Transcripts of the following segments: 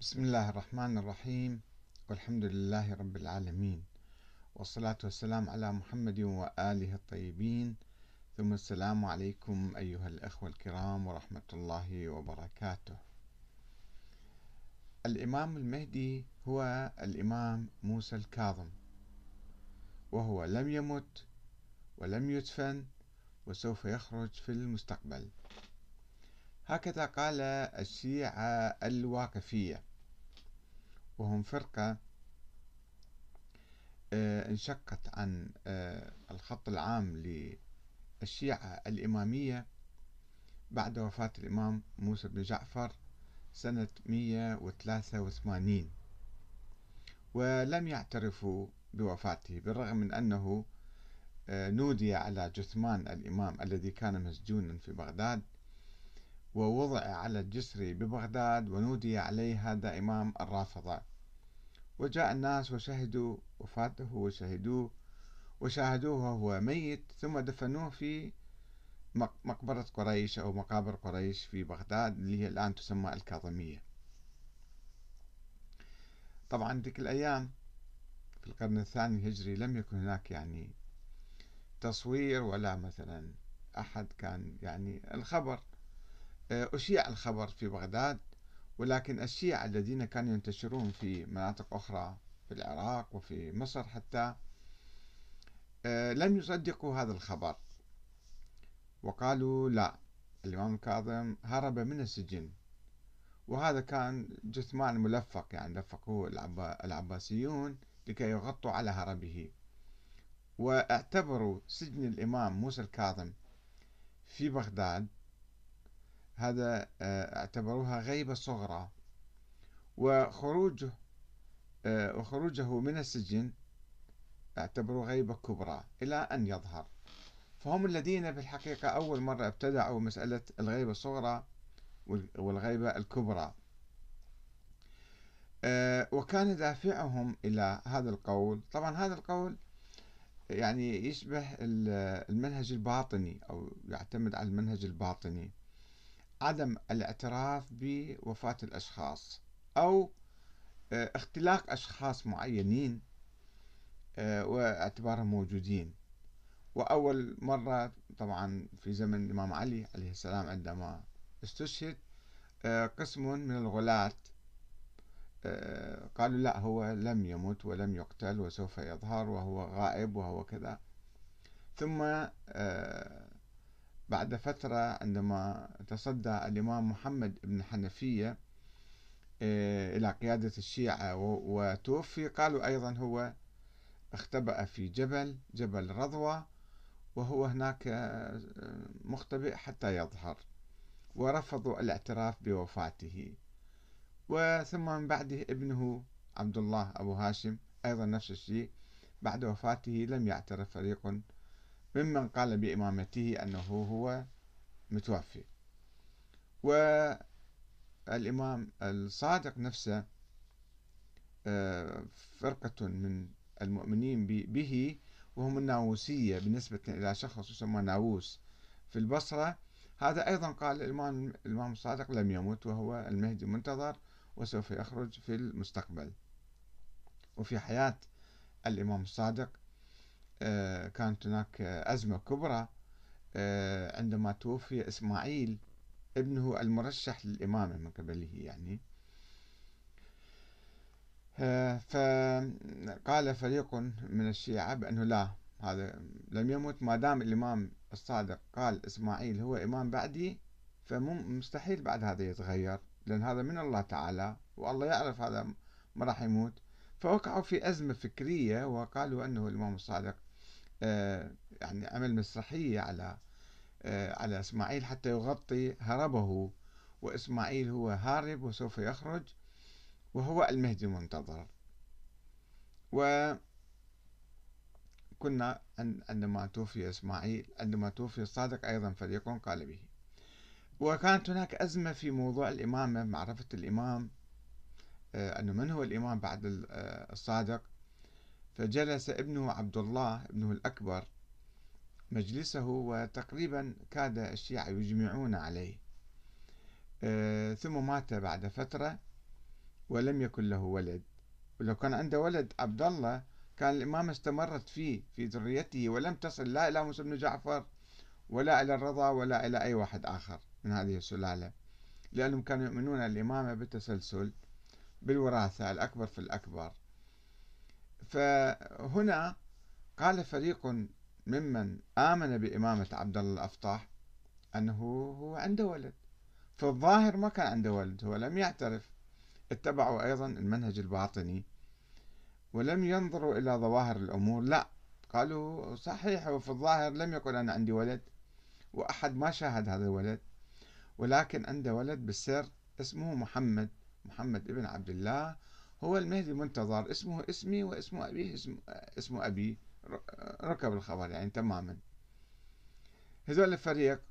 بسم الله الرحمن الرحيم. والحمد لله رب العالمين. والصلاة والسلام على محمد وآله الطيبين. ثم السلام عليكم أيها الأخوة الكرام ورحمة الله وبركاته. الإمام المهدي هو الإمام موسى الكاظم. وهو لم يمت ولم يدفن وسوف يخرج في المستقبل. هكذا قال الشيعة الواقفية. وهم فرقة آه، انشقت عن آه، الخط العام للشيعة الإمامية بعد وفاة الإمام موسى بن جعفر سنة 183 ولم يعترفوا بوفاته بالرغم من أنه آه، نودي على جثمان الإمام الذي كان مسجونا في بغداد. ووضع على الجسر ببغداد ونودي عليه هذا إمام الرافضة. وجاء الناس وشهدوا وفاته وشهدوه وشاهدوه وهو ميت ثم دفنوه في مقبرة قريش أو مقابر قريش في بغداد اللي هي الآن تسمى الكاظمية. طبعا ذيك الأيام في القرن الثاني الهجري لم يكن هناك يعني تصوير ولا مثلا أحد كان يعني الخبر. أشيع الخبر في بغداد ولكن الشيعة الذين كانوا ينتشرون في مناطق أخرى في العراق وفي مصر حتى آه، لم يصدقوا هذا الخبر. وقالوا لا الإمام الكاظم هرب من السجن. وهذا كان جثمان ملفق يعني لفقوه العباسيون لكي يغطوا على هربه. واعتبروا سجن الإمام موسى الكاظم في بغداد هذا آه، اعتبروها غيبة صغرى. وخروجه آه، وخروجه من السجن اعتبروه غيبة كبرى إلى أن يظهر. فهم الذين في الحقيقة أول مرة ابتدعوا مسألة الغيبة الصغرى والغيبة الكبرى. آه، وكان دافعهم إلى هذا القول. طبعا هذا القول يعني يشبه المنهج الباطني أو يعتمد على المنهج الباطني. عدم الاعتراف بوفاة الأشخاص أو آه، اختلاق أشخاص معينين آه، واعتبارهم موجودين. وأول مرة طبعا في زمن الإمام علي عليه السلام عندما استشهد آه، قسم من الغلاة قالوا لا هو لم يمت ولم يقتل وسوف يظهر وهو غائب وهو كذا. ثم بعد فترة عندما تصدى الإمام محمد بن حنفية آه، إلى قيادة الشيعة وتوفي قالوا أيضا هو اختبأ في جبل جبل رضوى وهو هناك آه، مختبئ حتى يظهر ورفضوا الاعتراف بوفاته. وثم من بعده ابنه عبد الله أبو هاشم أيضا نفس الشيء بعد وفاته لم يعترف فريق ممن قال بإمامته أنه هو متوفي. والإمام الصادق نفسه آه، فرقة من المؤمنين به وهم الناووسية بالنسبة إلى شخص يسمى ناووس في البصرة. هذا أيضا قال الإمام الإمام الصادق لم يمت وهو المهدي المنتظر وسوف يخرج في المستقبل. وفي حياة الإمام الصادق كانت هناك أزمة كبرى آه، عندما توفي إسماعيل ابنه المرشح للإمامة من قبله يعني. آه، فقال فريق من الشيعة بأنه لا هذا لم يمت ما دام الإمام الصادق قال إسماعيل هو إمام بعدي فمستحيل بعد هذا يتغير لأن هذا من الله تعالى والله يعرف هذا ما راح يموت. فوقعوا في أزمة فكرية وقالوا أنه الإمام الصادق آه، يعني عمل مسرحية على آه، على إسماعيل حتى يغطي هربه وإسماعيل هو هارب وسوف يخرج وهو المهدي المنتظر. وكنا عندما توفي إسماعيل عندما توفي الصادق أيضا فريق قال به. وكانت هناك أزمة في موضوع الإمامة معرفة الإمام آه، أنه من هو الإمام بعد الصادق؟ فجلس ابنه عبد الله ابنه الأكبر مجلسه وتقريبا كاد الشيعة يجمعون عليه. آه، ثم مات بعد فترة ولم يكن له ولد. ولو كان عنده ولد عبد الله كان الإمامة استمرت فيه في ذريته ولم تصل لا إلى موسى بن جعفر ولا إلى الرضا ولا إلى أي واحد آخر من هذه السلالة. لأنهم كانوا يؤمنون الإمامة بالتسلسل بالوراثة الأكبر في الأكبر. فهنا قال فريق ممن آمن بإمامة عبد الله الأفطاح أنه هو عنده ولد. في الظاهر ما كان عنده ولد هو لم يعترف. اتبعوا أيضا المنهج الباطني ولم ينظروا إلى ظواهر الأمور. لا قالوا صحيح وفي الظاهر لم يقل أنا عندي ولد وأحد ما شاهد هذا الولد ولكن عنده ولد بالسر اسمه محمد محمد ابن عبد الله هو المهدي المنتظر اسمه اسمي واسم أبيه اسم, اسم أبي ركب الخبر يعني تماما. هذول الفريق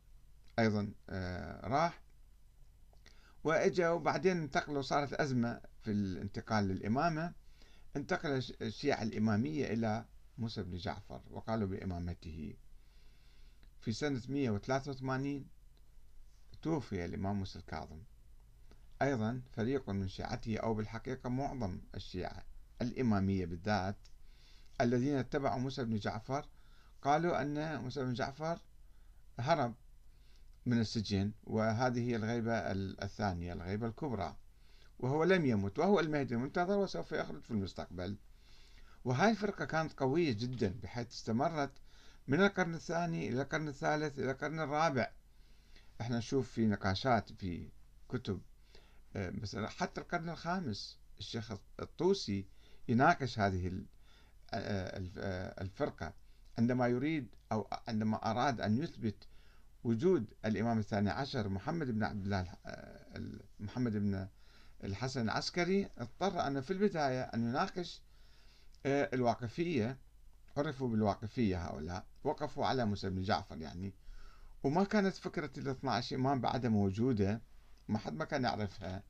أيضا آه، راح وإجا وبعدين انتقلوا صارت أزمة في الانتقال للإمامة. انتقل الشيعة الإمامية إلى موسى بن جعفر وقالوا بإمامته. في سنة 183 توفي الإمام موسى الكاظم. أيضا فريق من شيعته أو بالحقيقة معظم الشيعة الإمامية بالذات الذين اتبعوا موسى بن جعفر قالوا أن موسى بن جعفر هرب من السجن وهذه هي الغيبة الثانية الغيبة الكبرى. وهو لم يمت وهو المهدي المنتظر وسوف يخرج في المستقبل. وهاي الفرقة كانت قوية جدا بحيث استمرت من القرن الثاني إلى القرن الثالث إلى القرن الرابع. إحنا نشوف في نقاشات في كتب مثلا حتى القرن الخامس الشيخ الطوسي يناقش هذه آه، آه، الفرقة. عندما يريد أو عندما أراد أن يثبت وجود الإمام الثاني عشر محمد بن عبد الله محمد بن الحسن العسكري اضطر أن في البداية أن يناقش الواقفية عرفوا بالواقفية هؤلاء وقفوا على موسى بن جعفر يعني. وما كانت فكرة ال 12 إمام بعدها موجودة ما حد ما كان يعرفها.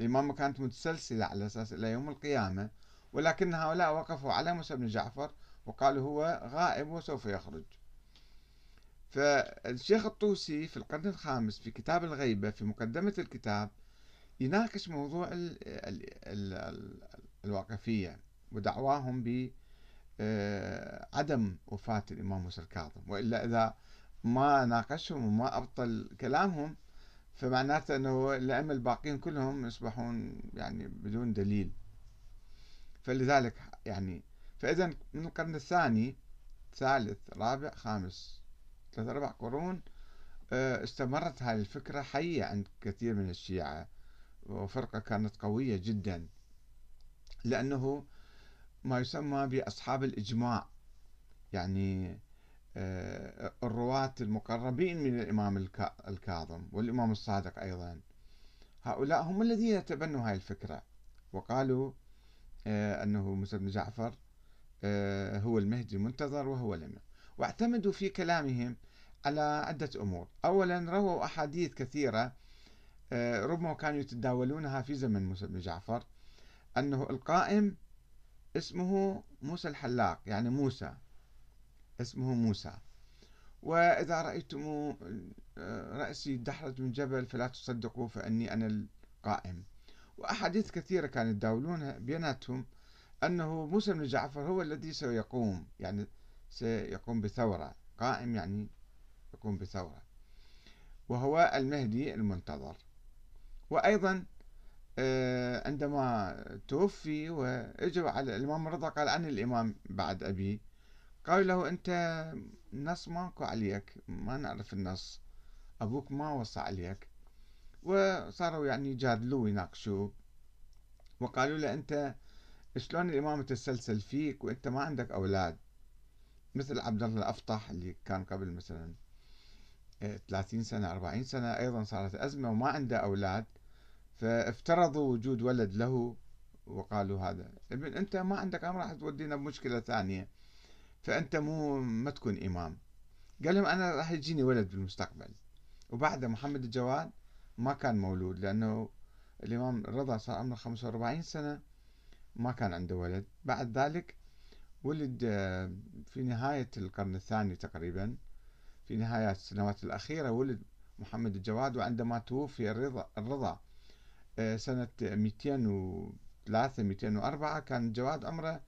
الإمامة كانت متسلسلة على أساس إلى يوم القيامة ولكن هؤلاء وقفوا على موسى بن جعفر وقالوا هو غائب وسوف يخرج. فالشيخ الطوسي في القرن الخامس في كتاب الغيبة في مقدمة الكتاب يناقش موضوع ال ال ال الواقفية ودعواهم بعدم آه، وفاة الإمام موسى الكاظم. وإلا إذا ما ناقشهم وما أبطل كلامهم فمعناته أنه الأئمة الباقين كلهم يصبحون يعني بدون دليل. فلذلك يعني فإذا من القرن الثاني ثالث رابع خامس ثلاث أربع قرون آه، استمرت هذه الفكرة حية عند كثير من الشيعة وفرقة كانت قوية جدا. لأنه ما يسمى بأصحاب الإجماع. يعني الرواة المقربين من الإمام الكاظم والإمام الصادق أيضا. هؤلاء هم الذين تبنوا هذه الفكرة. وقالوا آه، أنه موسى بن جعفر آه، هو المهدي المنتظر وهو لم. واعتمدوا في كلامهم على عدة أمور. أولا رووا أحاديث كثيرة ربما كانوا يتداولونها في زمن موسى بن جعفر أنه القائم اسمه موسى الحلاق يعني موسى. اسمه موسى. وإذا رأيتم رأسي دحرج من جبل فلا تصدقوا فأني أنا القائم. وأحاديث كثيرة كانوا يداولونها بيناتهم أنه موسى بن جعفر هو الذي سيقوم يعني سيقوم بثورة. قائم يعني يقوم بثورة. وهو المهدي المنتظر. وأيضا آه، عندما توفي واجوا على الإمام الرضا قال عن الإمام بعد أبي. قالوا له أنت النص ماكو عليك ما نعرف النص أبوك ما وصى عليك. وصاروا يعني يجادلوه ويناقشوه. وقالوا له أنت شلون الإمامة تتسلسل فيك وأنت ما عندك أولاد؟ مثل عبد الله الأفطح اللي كان قبل مثلا 30 سنة 40 سنة أيضا صارت أزمة وما عنده أولاد. فافترضوا وجود ولد له وقالوا هذا. ابن أنت ما عندك أمر راح تودينا بمشكلة ثانية. فأنت مو ما تكون إمام. قال لهم أنا راح يجيني ولد بالمستقبل. وبعد محمد الجواد ما كان مولود لأنه الإمام الرضا صار عمره 45 سنة ما كان عنده ولد. بعد ذلك ولد آه، في نهاية القرن الثاني تقريبا في نهاية السنوات الأخيرة ولد محمد الجواد وعندما توفي الرضا, الرضا آه، سنة 203 204 كان جواد عمره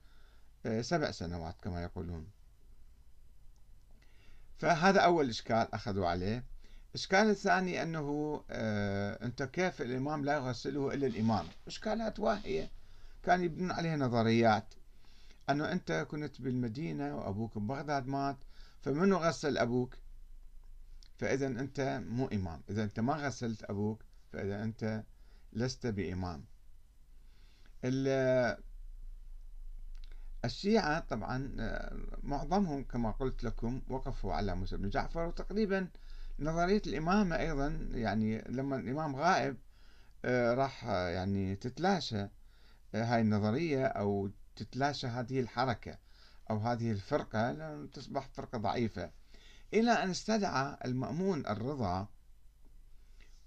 سبع سنوات كما يقولون. فهذا أول إشكال أخذوا عليه. الإشكال الثاني أنه آه أنت كيف الإمام لا يغسله إلا الإمام؟ إشكالات واهية. كان يبنون عليها نظريات. أنه أنت كنت بالمدينة وأبوك ببغداد مات فمنو غسل أبوك؟ فإذا أنت مو إمام. إذا أنت ما غسلت أبوك فإذا أنت لست بإمام. الشيعة طبعا آه، معظمهم كما قلت لكم وقفوا على موسى بن جعفر وتقريبا نظرية الإمامة أيضا يعني لما الإمام غائب آه، راح يعني تتلاشى آه، هاي النظرية أو تتلاشى هذه الحركة أو هذه الفرقة لأن تصبح فرقة ضعيفة. إلى أن استدعى المأمون الرضا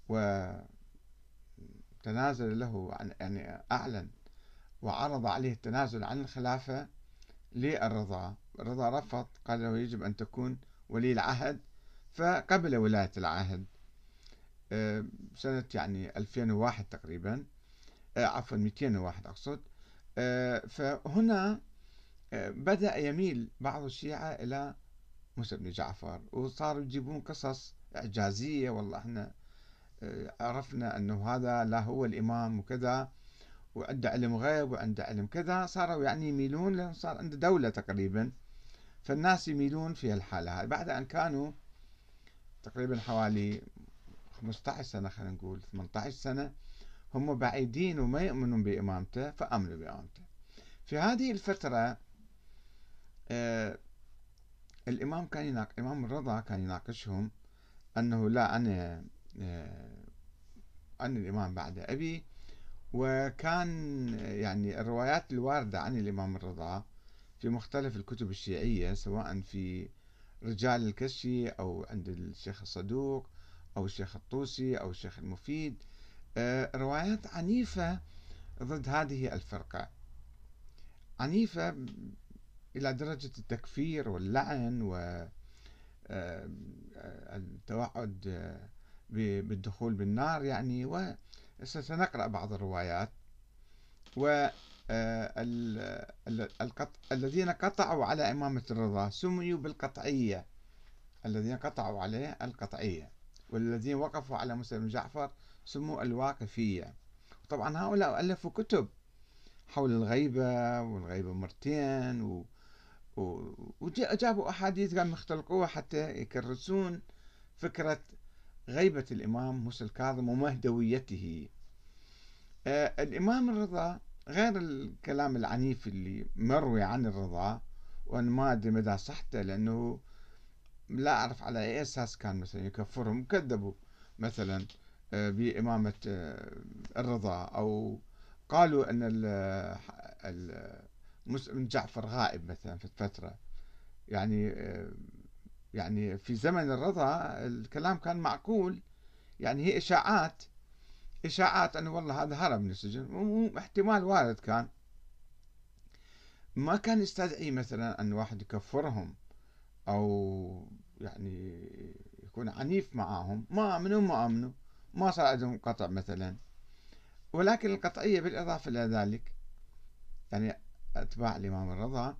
وتنازل له عن يعني أعلن وعرض عليه التنازل عن الخلافة للرضا. الرضا رفض قال له يجب أن تكون ولي العهد. فقبل ولاية العهد آه، سنة يعني 2001 تقريبا آه، عفوا 201 أقصد آه، فهنا بدأ يميل بعض الشيعة إلى موسى بن جعفر وصاروا يجيبون قصص إعجازية. والله إحنا عرفنا أنه هذا لا هو الإمام وكذا. وعنده علم غيب وعنده علم كذا صاروا يعني يميلون لأن صار عنده دولة تقريبا. فالناس يميلون في الحالة هذه بعد أن كانوا تقريبا حوالي 15 سنة خلينا نقول 18 سنة هم بعيدين وما يؤمنون بإمامته فأمنوا بإمامته. في هذه الفترة آه الإمام كان يناقش إمام الرضا كان يناقشهم أنه لا أنا آه أنا الإمام بعد أبي وكان يعني الروايات الواردة عن الإمام الرضا في مختلف الكتب الشيعية سواء في رجال الكشي أو عند الشيخ الصدوق أو الشيخ الطوسي أو الشيخ المفيد. آه، روايات عنيفة ضد هذه الفرقة. عنيفة إلى درجة التكفير واللعن والتوعد آه، بالدخول بالنار يعني وسنقرأ بعض الروايات. و آه، الذين قطعوا على إمامة الرضا سميوا بالقطعية. الذين قطعوا عليه القطعية. والذين وقفوا على مسلم جعفر سموا الواقفية. طبعا هؤلاء ألفوا كتب حول الغيبة والغيبة مرتين و... وجابوا أحاديث قاموا يختلقوها حتى يكرسون فكرة غيبة الإمام موسى الكاظم ومهدويته. الإمام الرضا غير الكلام العنيف اللي مروي عن الرضا وأنا ما أدري مدى صحته لأنه لا أعرف على أي أساس كان مثلا يكفرهم كذبوا مثلا آه، بإمامة آه، الرضا أو قالوا أن مسلم جعفر غائب مثلا في الفترة. يعني آه، يعني في زمن الرضا الكلام كان معقول. يعني هي إشاعات. إشاعات أنه والله هذا هرب من السجن. احتمال وارد كان. ما كان يستدعي مثلا أن واحد يكفرهم أو يعني يكون عنيف معاهم ما آمنوا ما آمنوا. ما صار عندهم قطع مثلا. ولكن القطعية بالإضافة إلى ذلك يعني أتباع الإمام الرضا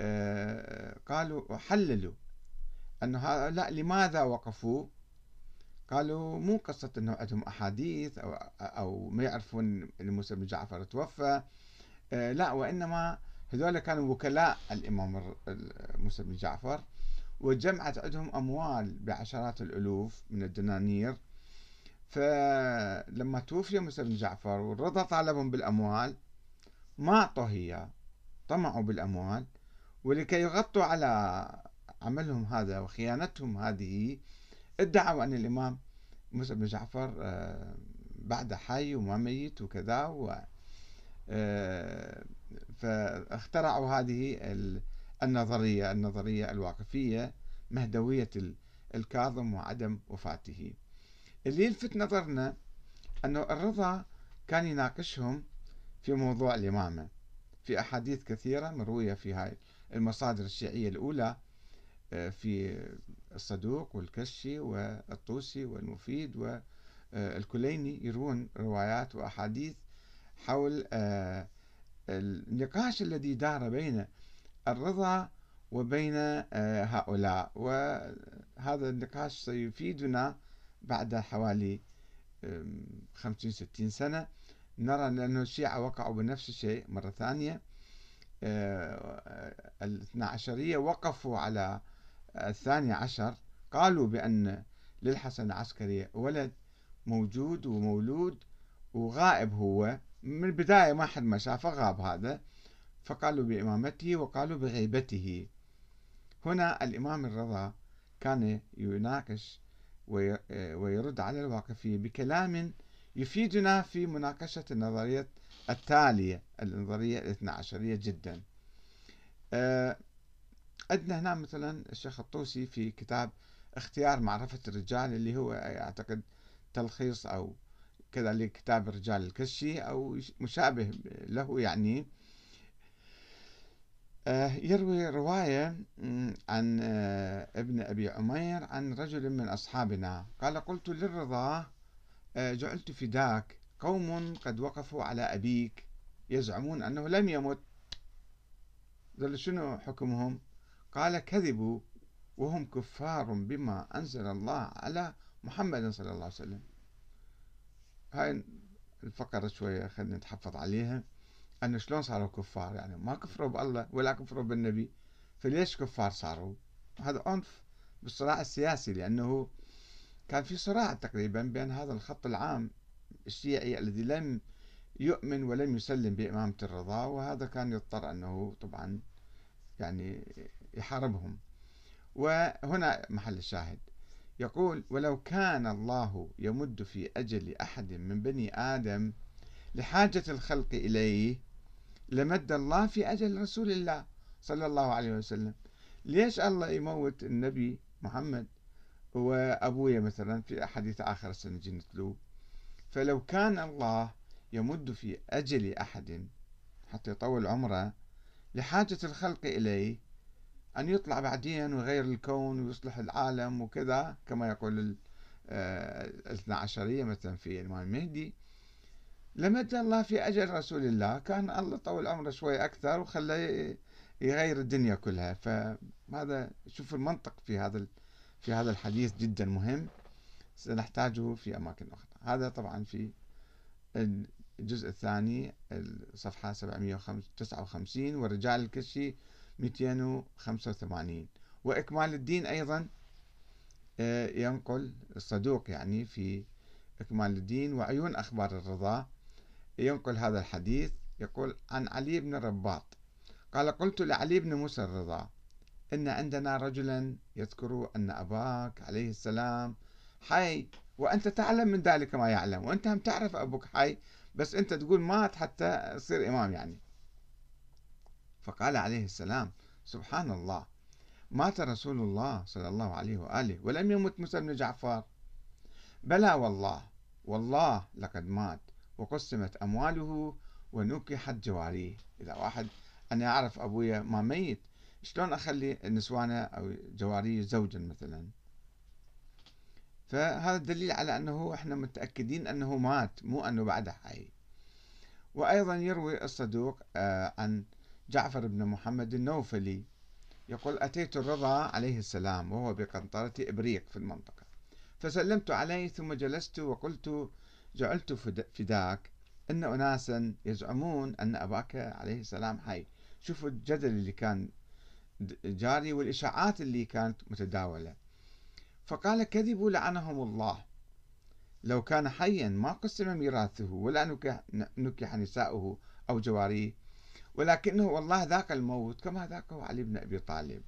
آه، قالوا حللوا أنه هؤلاء لماذا وقفوا؟ قالوا مو قصة أنه عندهم أحاديث أو, أو ما يعرفون أن موسى بن جعفر توفى. آه، لا وإنما هذول كانوا وكلاء الإمام موسى بن جعفر وجمعت عندهم أموال بعشرات الألوف من الدنانير. فلما توفي موسى بن جعفر والرضا طالبهم بالأموال ما أعطوه إياه طمعوا بالأموال. ولكي يغطوا على عملهم هذا وخيانتهم هذه ادعوا أن الإمام موسى بن جعفر آه، بعد حي وما ميت وكذا و آه، فاخترعوا هذه النظرية النظرية الواقفية مهدوية الكاظم وعدم وفاته. اللي يلفت نظرنا أنه الرضا كان يناقشهم في موضوع الإمامة في أحاديث كثيرة مروية في هاي المصادر الشيعية الأولى في الصدوق والكشي والطوسي والمفيد الكليني يروون روايات وأحاديث حول النقاش الذي دار بين الرضا وبين هؤلاء. وهذا النقاش سيفيدنا بعد حوالي خمسين ستين سنة. نرى أن الشيعة وقعوا بنفس الشيء مرة ثانية. الاثنى عشرية وقفوا على الثاني عشر قالوا بأن للحسن العسكري ولد موجود ومولود وغائب هو. من البداية ما حد ما شافه غاب هذا. فقالوا بإمامته وقالوا بغيبته هنا الإمام الرضا كان يناقش ويرد على الواقفية بكلام يفيدنا في مناقشة النظرية التالية النظرية الاثنى عشرية جدا. آه، عندنا هنا مثلا الشيخ الطوسي في كتاب اختيار معرفة الرجال اللي هو أعتقد تلخيص أو كذا لكتاب الرجال الكشي أو مشابه له يعني. آه، يروي رواية عن آه، ابن أبي عمير عن رجل من أصحابنا. قال قلت للرضا آه، جعلت فداك قوم قد وقفوا على أبيك يزعمون أنه لم يمت. قال شنو حكمهم؟ قال كذبوا وهم كفار بما أنزل الله على محمد صلى الله عليه وسلم. هاي الفقرة شوية خلينا نتحفظ عليها. أن شلون صاروا كفار؟ يعني ما كفروا بالله ولا كفروا بالنبي فليش كفار صاروا؟ هذا عنف بالصراع السياسي لأنه كان في صراع تقريبا بين هذا الخط العام الشيعي الذي لم يؤمن ولم يسلم بإمامة الرضا وهذا كان يضطر أنه طبعا يعني يحاربهم. وهنا محل الشاهد. يقول ولو كان الله يمد في أجل أحد من بني آدم لحاجة الخلق إليه لمد الله في أجل رسول الله صلى الله عليه وسلم. ليش الله يموت النبي محمد وأبويا مثلا في حديث آخر سنجي نتلوه فلو كان الله يمد في أجل أحد حتى يطول عمره لحاجة الخلق إليه أن يطلع بعدين ويغير الكون ويصلح العالم وكذا كما يقول آه، الاثنى عشرية مثلا في الإمام المهدي لمد الله في أجل رسول الله كان الله طول عمره شوي أكثر وخلى يغير الدنيا كلها. فهذا شوف المنطق في هذا في هذا الحديث جدا مهم سنحتاجه في أماكن أخرى. هذا طبعا في الجزء الثاني الصفحة 759 والرجال الكشي 285 وإكمال الدين أيضا آه، ينقل الصدوق يعني في إكمال الدين وعيون أخبار الرضا. ينقل هذا الحديث يقول عن علي بن رباط. قال قلت لعلي بن موسى الرضا إن عندنا رجلا يذكر أن أباك عليه السلام حي وأنت تعلم من ذلك ما يعلم وأنت هم تعرف أبوك حي بس أنت تقول مات حتى تصير إمام يعني. فقال عليه السلام سبحان الله مات رسول الله صلى الله عليه وآله ولم يمت موسى بن جعفر. بلى والله والله لقد مات وقسمت أمواله ونكحت جواريه. إذا واحد أنا أعرف أبويا ما ميت شلون أخلي نسوانه أو جواريه زوجا مثلا؟ فهذا دليل على أنه إحنا متأكدين أنه مات مو أنه بعده حي. وأيضا يروي الصدوق آه، عن جعفر بن محمد النوفلي. يقول أتيت الرضا عليه السلام وهو بقنطرة إبريق في المنطقة. فسلمت عليه ثم جلست وقلت جعلت فداك. أن أناسا يزعمون أن أباك عليه السلام حي. شوفوا الجدل اللي كان جاري والإشاعات اللي كانت متداولة. فقال كذبوا لعنهم الله. لو كان حيا ما قسم ميراثه ولا نكح, نساؤه أو جواريه ولكنه والله ذاق الموت كما ذاقه علي بن أبي طالب.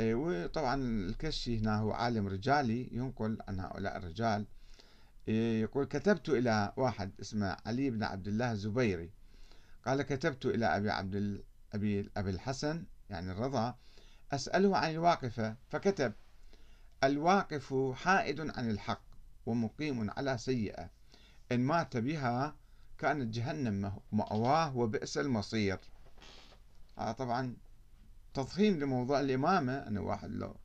إيه، وطبعا الكشي هنا هو عالم رجالي ينقل عن هؤلاء الرجال. إيه، يقول كتبت إلى واحد اسمه علي بن عبد الله الزبيري. قال كتبت إلى أبي عبد أبي أبي الحسن يعني الرضا أسأله عن الواقفة فكتب الواقف حائد عن الحق ومقيم على سيئة. إن مات بها كانت جهنم مأواه وبئس المصير. هذا طبعا تضخيم لموضوع الإمامة أن واحد لو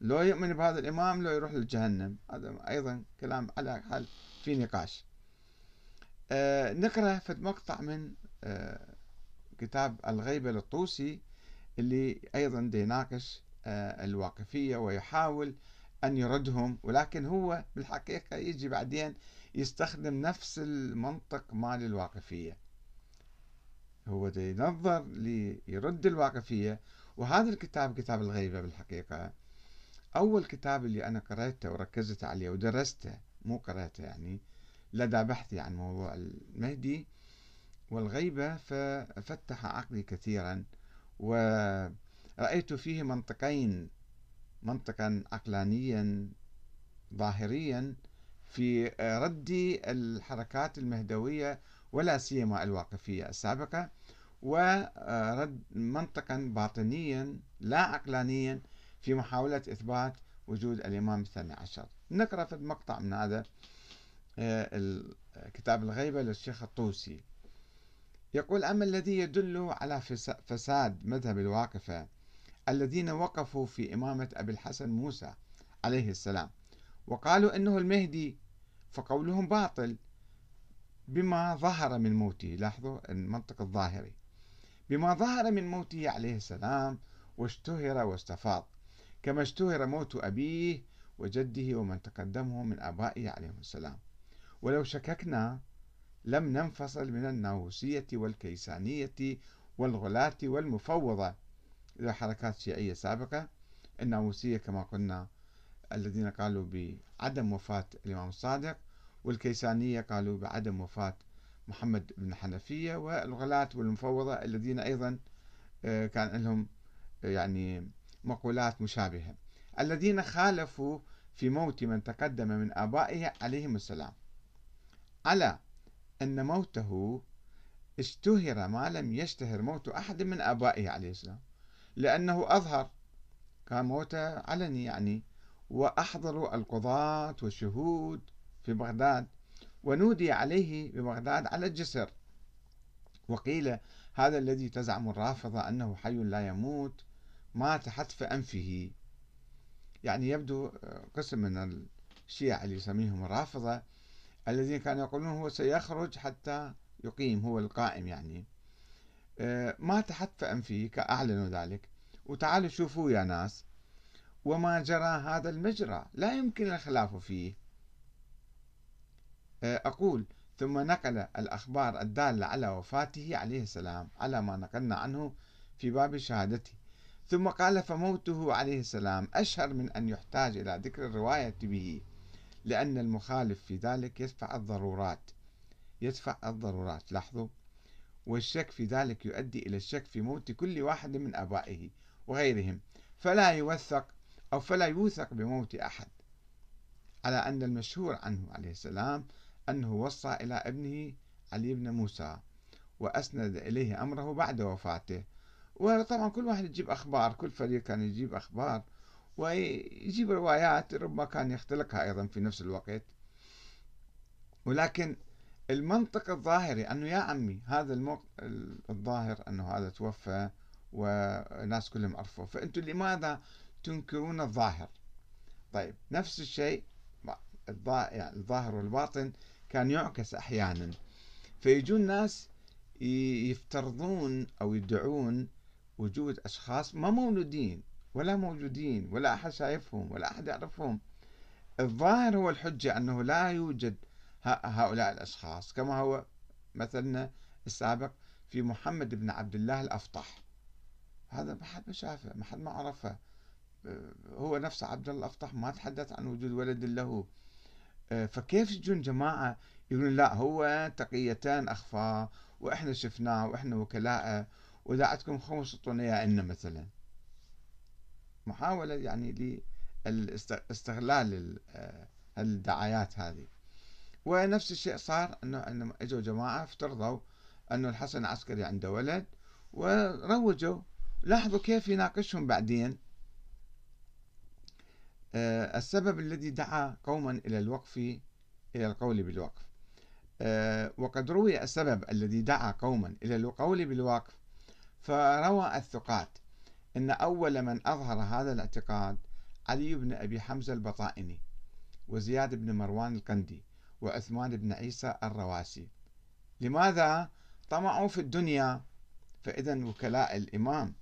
لو يؤمن بهذا الإمام لو يروح للجهنم. هذا أيضا كلام على حال في نقاش. آه نقرأ في مقطع من آه كتاب الغيبة للطوسي. اللي أيضا يناقش آه الواقفية ويحاول أن يردهم ولكن هو بالحقيقة يجي بعدين يستخدم نفس المنطق مال الواقفية. هو ينظر ليرد الواقفية وهذا الكتاب كتاب الغيبة بالحقيقة. أول كتاب اللي أنا قرأته وركزت عليه ودرسته مو قرأته يعني لدى بحثي عن موضوع المهدي والغيبة ففتح عقلي كثيرا. ورأيت فيه منطقين منطقا عقلانيا ظاهريا في رد الحركات المهدوية ولا سيما الواقفية السابقة ورد منطقا باطنيا لا عقلانيا في محاولة إثبات وجود الإمام الثاني عشر. نقرأ في المقطع من هذا آه، كتاب الغيبة للشيخ الطوسي. يقول أما الذي يدل على فساد مذهب الواقفة الذين وقفوا في إمامة أبي الحسن موسى عليه السلام وقالوا إنه المهدي فقولهم باطل بما ظهر من موته. لاحظوا المنطق الظاهري. بما ظهر من موته عليه السلام واشتهر واستفاض كما اشتهر موت أبيه وجده ومن تقدمه من آبائه عليهم السلام. ولو شككنا لم ننفصل من الناووسية والكيسانية والغلاة والمفوضة. إلى حركات شيعية سابقة الناووسية كما قلنا الذين قالوا بعدم وفاة الإمام الصادق والكيسانية قالوا بعدم وفاة محمد بن حنفية والغلاة والمفوضة الذين أيضا آه، كان لهم آه، يعني مقولات مشابهة. الذين خالفوا في موت من تقدم من آبائه عليهم السلام. على أن موته اشتهر ما لم يشتهر موت أحد من آبائه عليه السلام لأنه أظهر كان موته علني يعني وأحضروا القضاة والشهود في بغداد ونودي عليه ببغداد على الجسر. وقيل هذا الذي تزعم الرافضة أنه حي لا يموت مات حتف أنفه. يعني يبدو قسم من الشيعة اللي يسميهم الرافضة الذين كانوا يقولون هو سيخرج حتى يقيم هو القائم يعني. آه، مات حتف أنفه كأعلنوا ذلك. وتعالوا شوفوا يا ناس وما جرى هذا المجرى. لا يمكن الخلاف فيه. آه، أقول ثم نقل الأخبار الدالة على وفاته عليه السلام على ما نقلنا عنه في باب شهادته. ثم قال فموته عليه السلام أشهر من أن يحتاج إلى ذكر الرواية به. لأن المخالف في ذلك يدفع الضرورات يدفع الضرورات لاحظوا؟ والشك في ذلك يؤدي إلى الشك في موت كل واحد من أبائه وغيرهم فلا يوثق أو فلا يوثق بموت أحد على أن المشهور عنه عليه السلام أنه وصى إلى ابنه علي بن موسى وأسند إليه أمره بعد وفاته وطبعا كل واحد يجيب أخبار كل فريق كان يجيب أخبار ويجيب روايات ربما كان يختلقها أيضا في نفس الوقت. ولكن المنطق الظاهري أنه يا عمي هذا الموق... الظاهر أنه هذا توفى والناس كلهم عرفوا فأنتم لماذا تنكرون الظاهر؟ طيب نفس الشيء يعني الظاهر والباطن كان يعكس أحيانا. فيجون ناس يفترضون أو يدعون وجود أشخاص ما مولودين. ولا موجودين ولا أحد شايفهم ولا أحد يعرفهم. الظاهر هو الحجة أنه لا يوجد هؤلاء الأشخاص كما هو مثلنا السابق في محمد بن عبد الله الأفطح هذا ما حد ما شافه ما حد ما عرفه. هو نفسه عبد الله الأفطح ما تحدث عن وجود ولد له. فكيف يجون جماعة يقولون لا هو تقيتان أخفى وإحنا شفناه وإحنا وكلاءه وإذا عندكم خمس اعطونا إياه مثلا. محاولة يعني لاستغلال الدعايات هذه. ونفس الشيء صار إنه إجوا جماعة افترضوا إنه الحسن العسكري عنده ولد وروجوا لاحظوا كيف يناقشهم بعدين. آه، السبب الذي دعا قوما إلى الوقف إلى القول بالوقف. آه، وقد روي السبب الذي دعا قوما إلى القول بالوقف فروى الثقات. إن أول من أظهر هذا الاعتقاد علي بن أبي حمزة البطائني وزياد بن مروان القندي وعثمان بن عيسى الرواسي. لماذا طمعوا في الدنيا؟ فإذا وكلاء الإمام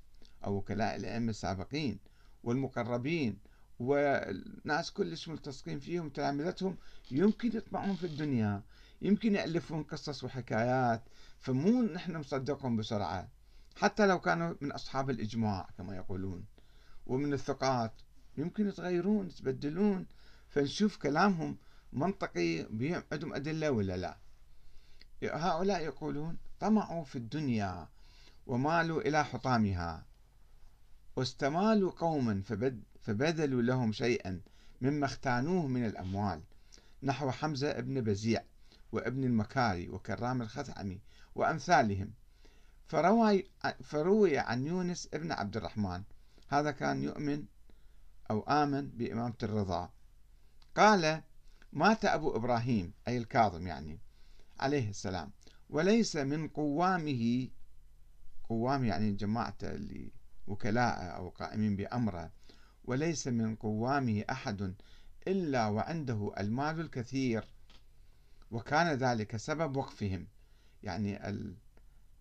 أو وكلاء الأئمة السابقين والمقربين والناس كلش ملتصقين فيهم تلامذتهم يمكن يطمعون في الدنيا يمكن يألفون قصص وحكايات فمو نحن نصدقهم بسرعة. حتى لو كانوا من أصحاب الإجماع كما يقولون ومن الثقات. يمكن يتغيرون يتبدلون فنشوف كلامهم منطقي عندهم أدلة ولا لا. هؤلاء يقولون طمعوا في الدنيا ومالوا إلى حطامها. واستمالوا قوما فبذلوا لهم شيئا مما اختانوه من الأموال نحو حمزة ابن بزيع وابن المكاري وكرام الخثعمي وأمثالهم. فروي, فروي عن يونس ابن عبد الرحمن. هذا كان يؤمن أو آمن بإمامة الرضا. قال مات أبو إبراهيم أي الكاظم يعني عليه السلام. وليس من قوامه قوام يعني جماعة اللي وكلاء أو قائمين بأمره وليس من قوامه أحد إلا وعنده المال الكثير وكان ذلك سبب وقفهم. يعني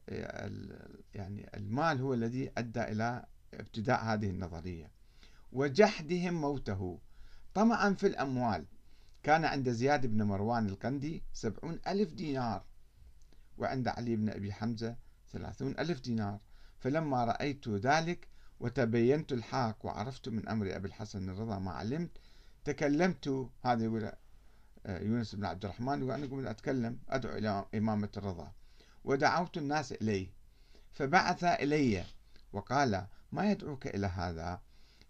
يعني المال هو الذي أدى إلى ابتداء هذه النظرية. وجحدهم موته. طمعا في الأموال. كان عند زياد بن مروان القندي سبعون ألف دينار. وعند علي بن أبي حمزة ثلاثون ألف دينار. فلما رأيت ذلك وتبينت الحق وعرفت من أمر أبي الحسن الرضا ما علمت تكلمت. هذا يقول آه، يونس بن عبد الرحمن وأنا أقول أتكلم أدعو إلى إمامة الرضا. ودعوت الناس إليه. فبعث إلي وقال ما يدعوك إلى هذا؟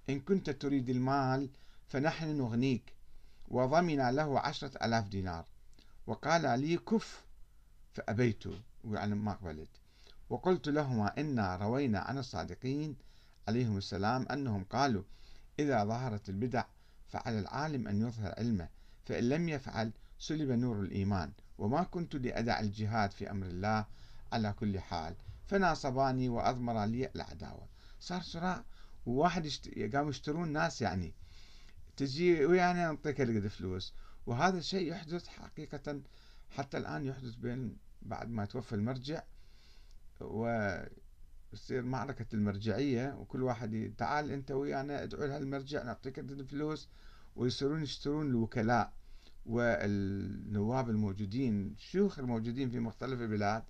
إن كنت تريد المال فنحن نغنيك. وضمن له عشرة ألاف دينار. وقال لي كف. فأبيت يعني ما قبلت. وقلت لهما إنا روينا عن الصادقين. عليهم السلام أنهم قالوا إذا ظهرت البدع فعلى العالم أن يظهر علمه فإن لم يفعل سلب نور الإيمان. وما كنت لأدع الجهاد في أمر الله على كل حال. فناصباني وأضمر لي العداوة. صار صراع وواحد يشت... قاموا يشترون ناس يعني. تجي ويانا نعطيك قد فلوس. وهذا الشيء يحدث حقيقة حتى الآن يحدث بين بعد ما توفى المرجع ويصير معركة المرجعية وكل واحد تعال أنت ويانا ادعو لها المرجع نعطيك الفلوس ويصيرون يشترون الوكلاء. والنواب الموجودين الشيوخ الموجودين في مختلف البلاد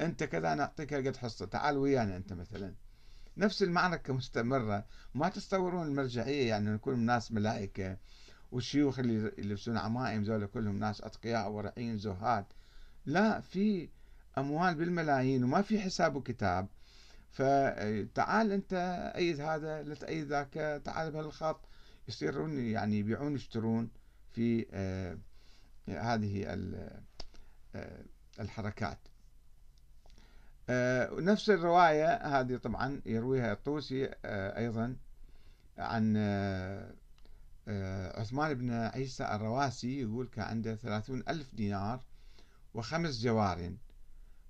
أنت كذا نعطيك قد حصة تعال ويانا أنت مثلا. نفس المعركة مستمرة ما تتصورون المرجعية يعني نكون ناس ملائكة والشيوخ اللي يلبسون عمائم ذولا كلهم ناس أتقياء ورعين زهاد. لا في أموال بالملايين وما في حساب وكتاب. فتعال أنت أيد هذا لا تأيد ذاك تعال بهالخط. يصيرون يعني يبيعون يشترون. في آه هذه آه الحركات. آه نفس الرواية هذه طبعا يرويها الطوسي أيضا عن عثمان بن عيسى الرواسي يقول كان عنده ثلاثون ألف دينار وخمس جوار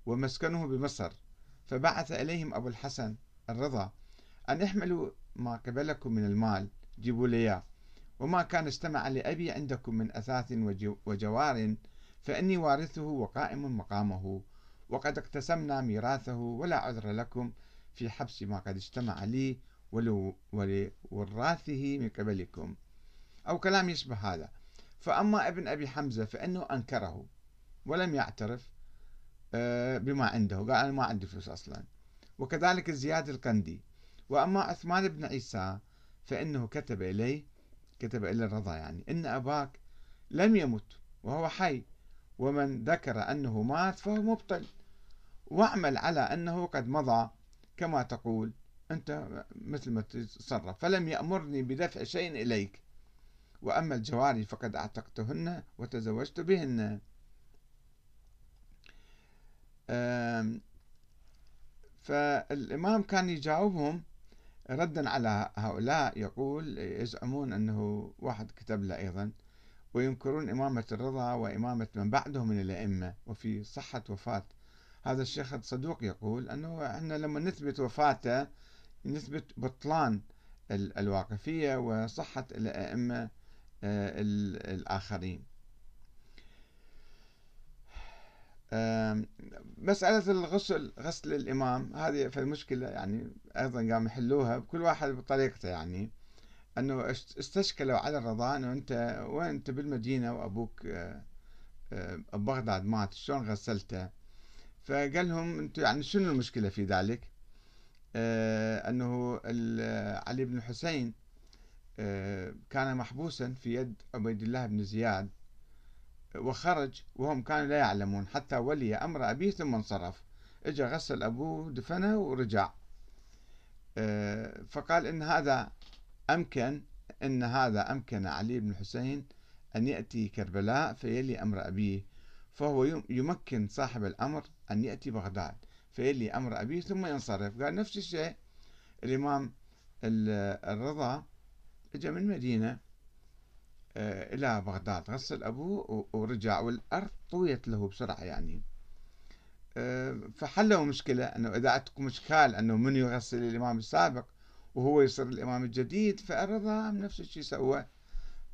ومسكنه بمصر فبعث إليهم أبو الحسن الرضا أن احملوا ما قبلكم من المال جيبوا لي وما كان استمع لأبي عندكم من أثاث وجوار فإني وارثه وقائم مقامه. وقد اقتسمنا ميراثه ولا عذر لكم في حبس ما قد اجتمع لي ولوراثه من قبلكم. أو كلام يشبه هذا. فأما ابن أبي حمزة فإنه أنكره ولم يعترف آه، بما عنده. قال أنا ما عندي فلوس أصلا. وكذلك زياد القندي. وأما عثمان بن عيسى فإنه كتب إليه كتب إلى الرضا يعني. إن أباك لم يمت وهو حي ومن ذكر أنه مات فهو مبطل. واعمل على أنه قد مضى كما تقول. أنت مثل ما تتصرف. فلم يأمرني بدفع شيء إليك. وأما الجواري فقد أعتقتهن وتزوجت بهن. فالإمام كان يجاوبهم ردا على هؤلاء يقول يزعمون أنه واحد كتب له أيضا وينكرون إمامة الرضا وإمامة من بعده من الأئمة وفي صحة وفاة. هذا الشيخ الصدوق يقول أنه إحنا لما نثبت وفاته نثبت بطلان الواقفية وصحة الأئمة الآخرين. مسألة الغسل غسل الإمام هذه في المشكلة يعني أيضا قام يحلوها كل واحد بطريقته يعني. أنه استشكلوا على الرضا أنه أنت وأنت بالمدينة وأبوك آه، آه، ببغداد مات شلون غسلته؟ فقال لهم أنتم يعني شنو المشكلة في ذلك؟ آه، أنه علي بن الحسين كان محبوسا في يد عبيد الله بن زياد. وخرج وهم كانوا لا يعلمون حتى ولي أمر أبيه ثم انصرف. اجى غسل أبوه دفنه ورجع. آه، فقال إن هذا أمكن إن هذا أمكن علي بن الحسين أن يأتي كربلاء فيلي أمر أبيه. فهو يمكن صاحب الأمر أن يأتي بغداد. فيلي أمر أبيه ثم ينصرف. قال نفس الشيء. الإمام الرضا اجى من المدينة آه، إلى بغداد. غسل أبوه ورجع والأرض طويت له بسرعة يعني. آه، فحلوا مشكلة أنه إذا عندكم إشكال أنه من يغسل الإمام السابق وهو يصير الإمام الجديد فالرضا نفس الشيء سوى.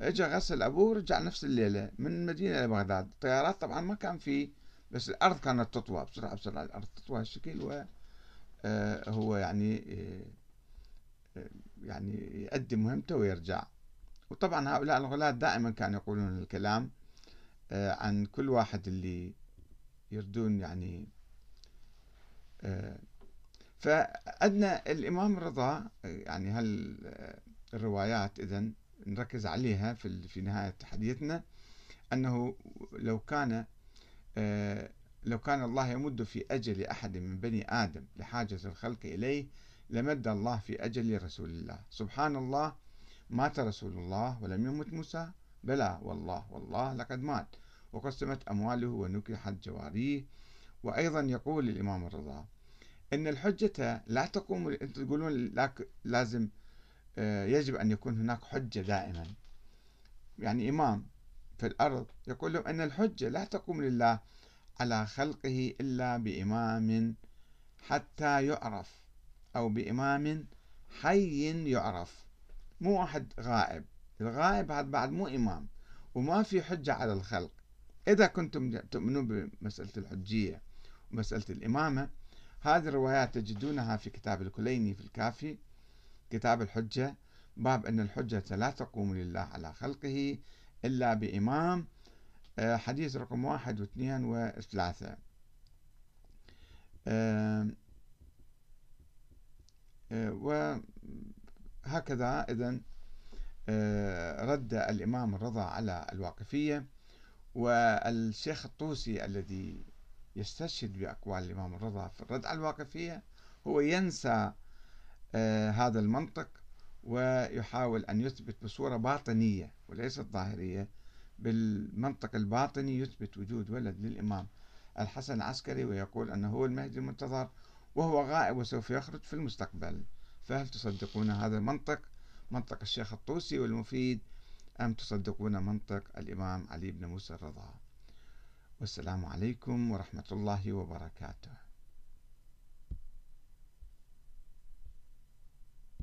اجى غسل أبوه ورجع نفس الليلة من المدينة إلى بغداد. الطيارات طبعا ما كان في بس الأرض كانت تطوى بسرعة بسرعة. الأرض تطوى هالشكل وهو آه، يعني يعني يؤدي مهمته ويرجع. وطبعا هؤلاء الغلاة دائما كانوا يقولون الكلام آه، عن كل واحد اللي يردون يعني آه، فأدنى الإمام الرضا يعني هل الروايات إذا نركز عليها في في نهاية حديثنا أنه لو كان آه، لو كان الله يمد في أجل أحد من بني آدم لحاجة الخلق إليه لمد الله في أجل رسول الله. سبحان الله مات رسول الله ولم يمت موسى؟ بلى والله والله لقد مات. وقسمت أمواله ونكحت جواريه. وأيضا يقول الإمام الرضا أن الحجة لا تقوم أنتم تقولون لازم آه، يجب أن يكون هناك حجة دائما. يعني إمام في الأرض يقول لهم أن الحجة لا تقوم لله على خلقه إلا بإمام حتى يعرف أو بإمام حي يعرف. مو واحد غائب. الغائب هذا بعد مو إمام وما في حجة على الخلق. إذا كنتم تؤمنون بمسألة الحجية ومسألة الإمامة هذه الروايات تجدونها في كتاب الكليني في الكافي كتاب الحجة. باب أن الحجة لا تقوم لله على خلقه إلا بإمام. آه، حديث رقم واحد واثنين وثلاثة. آه، وهكذا إذا آه، رد الإمام الرضا على الواقفية والشيخ الطوسي الذي يستشهد بأقوال الإمام الرضا في الرد على الواقفية هو ينسى آه، هذا المنطق ويحاول أن يثبت بصورة باطنية وليست ظاهرية بالمنطق الباطني يثبت وجود ولد للإمام الحسن العسكري ويقول أنه هو المهدي المنتظر وهو غائب وسوف يخرج في المستقبل. فهل تصدقون هذا المنطق منطق الشيخ الطوسي والمفيد أم تصدقون منطق الإمام علي بن موسى الرضا. والسلام عليكم ورحمة الله وبركاته.